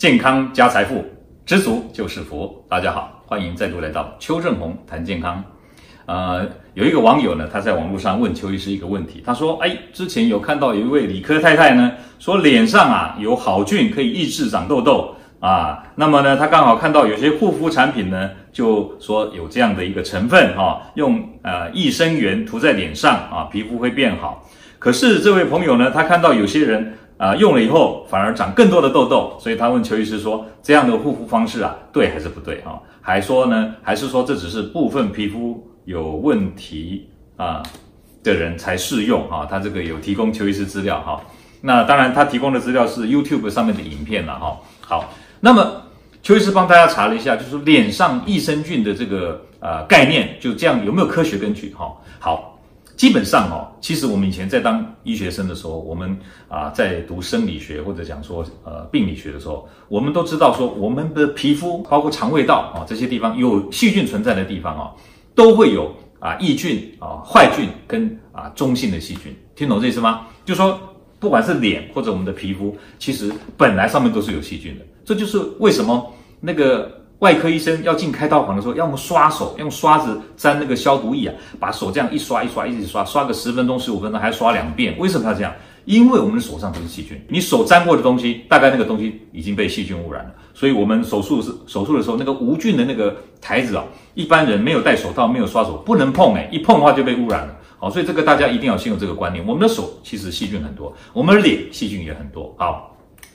健康加财富，知足就是福。大家好，欢迎再度来到邱正红谈健康。呃，有一个网友呢，他在网络上问邱医师一个问题，他说：“哎，之前有看到有一位理科太太呢，说脸上啊有好菌可以抑制长痘痘啊。那么呢，他刚好看到有些护肤产品呢，就说有这样的一个成分哈、啊，用呃益生元涂在脸上啊，皮肤会变好。可是这位朋友呢，他看到有些人。”啊，用了以后反而长更多的痘痘，所以他问邱医师说：“这样的护肤方式啊，对还是不对啊？”还说呢，还是说这只是部分皮肤有问题啊的人才适用啊？他这个有提供邱医师资料哈。那当然，他提供的资料是 YouTube 上面的影片了哈。好，那么邱医师帮大家查了一下，就是脸上益生菌的这个呃概念，就这样有没有科学根据哈？好。基本上哦，其实我们以前在当医学生的时候，我们啊在读生理学或者讲说呃病理学的时候，我们都知道说我们的皮肤包括肠胃道啊这些地方有细菌存在的地方啊，都会有啊益菌啊坏菌跟啊中性的细菌，听懂这意思吗？就说不管是脸或者我们的皮肤，其实本来上面都是有细菌的，这就是为什么那个。外科医生要进开刀房的时候，要么刷手，用刷子沾那个消毒液啊，把手这样一刷一刷，一直刷，刷个十分钟、十五分钟，还要刷两遍。为什么要这样？因为我们的手上都是细菌，你手沾过的东西，大概那个东西已经被细菌污染了。所以我们手术是手术的时候，那个无菌的那个台子啊，一般人没有戴手套、没有刷手，不能碰诶，一碰的话就被污染了。好，所以这个大家一定要先有这个观念。我们的手其实细菌很多，我们的脸细菌也很多。好。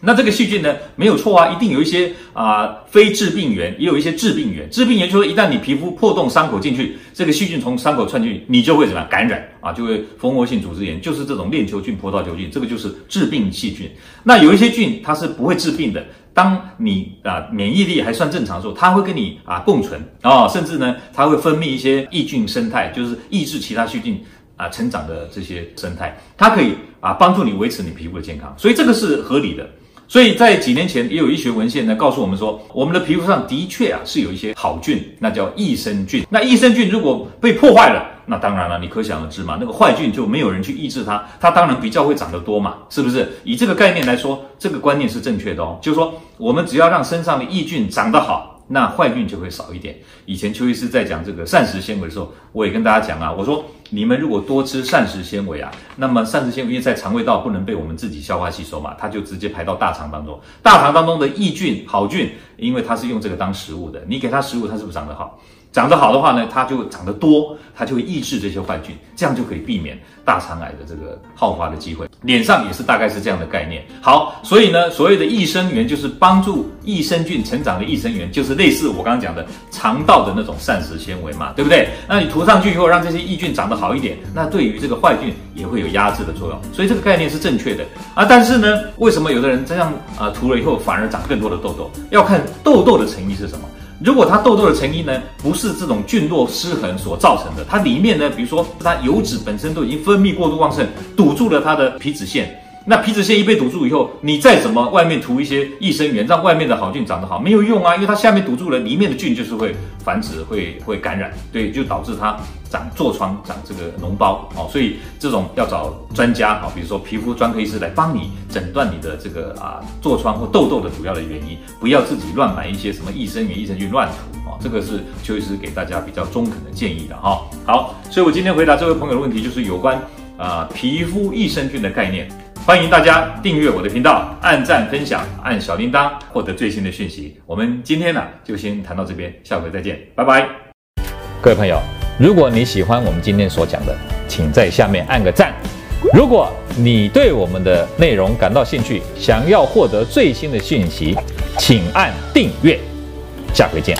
那这个细菌呢，没有错啊，一定有一些啊、非致病源，也有一些致病源。致病源就是，一旦你皮肤破洞伤口进去，这个细菌从伤口窜进去，你就会怎么样感染啊，就会蜂窝性组织炎，就是这种链球菌、葡萄球菌，这个就是致病细菌。那有一些菌它是不会致病的，当你啊、免疫力还算正常的时候，它会跟你啊共存啊、哦，甚至呢，它会分泌一些抑菌生态，就是抑制其他细菌啊成长的这些生态，它可以啊帮助你维持你皮肤的健康，所以这个是合理的。所以在几年前也有医学文献呢告诉我们说，我们的皮肤上的确啊是有一些好菌，那叫益生菌。那益生菌如果被破坏了，那当然了，你可想而知嘛，那个坏菌就没有人去抑制它，它当然比较会长得多嘛，是不是？以这个概念来说，这个观念是正确的哦，就是说我们只要让身上的益菌长得好。那坏菌就会少一点。以前邱医师在讲这个膳食纤维的时候，我也跟大家讲啊，我说你们如果多吃膳食纤维啊，那么膳食纤维因为在肠胃道不能被我们自己消化吸收嘛，它就直接排到大肠当中。大肠当中的益菌、好菌，因为它是用这个当食物的，你给它食物，它是不是长得好？长得好的话呢，它就长得多，它就会抑制这些坏菌，这样就可以避免大肠癌的这个好发的机会。脸上也是大概是这样的概念。好，所以呢，所谓的益生元就是帮助益生菌成长的益生元，就是类似我刚刚讲的肠道的那种膳食纤维嘛，对不对？那你涂上去以后，让这些益菌长得好一点，那对于这个坏菌也会有压制的作用。所以这个概念是正确的啊。但是呢，为什么有的人这样啊涂了以后反而长更多的痘痘？要看痘痘的成因是什么。如果它痘痘的成因呢，不是这种菌落失衡所造成的，它里面呢，比如说它油脂本身都已经分泌过度旺盛，堵住了它的皮脂腺。那皮脂腺一被堵住以后，你再怎么外面涂一些益生元，让外面的好菌长得好，没有用啊，因为它下面堵住了，里面的菌就是会繁殖，会会感染，对，就导致它长痤疮，长这个脓包哦。所以这种要找专家啊，比如说皮肤专科医师来帮你诊断你的这个啊痤疮或痘痘的主要的原因，不要自己乱买一些什么益生元、益生菌乱涂啊。这个是邱医师给大家比较中肯的建议的哈。好，所以我今天回答这位朋友的问题，就是有关啊皮肤益生菌的概念。欢迎大家订阅我的频道，按赞、分享、按小铃铛，获得最新的讯息。我们今天呢，就先谈到这边，下回再见，拜拜。各位朋友，如果你喜欢我们今天所讲的，请在下面按个赞。如果你对我们的内容感到兴趣，想要获得最新的讯息，请按订阅。下回见。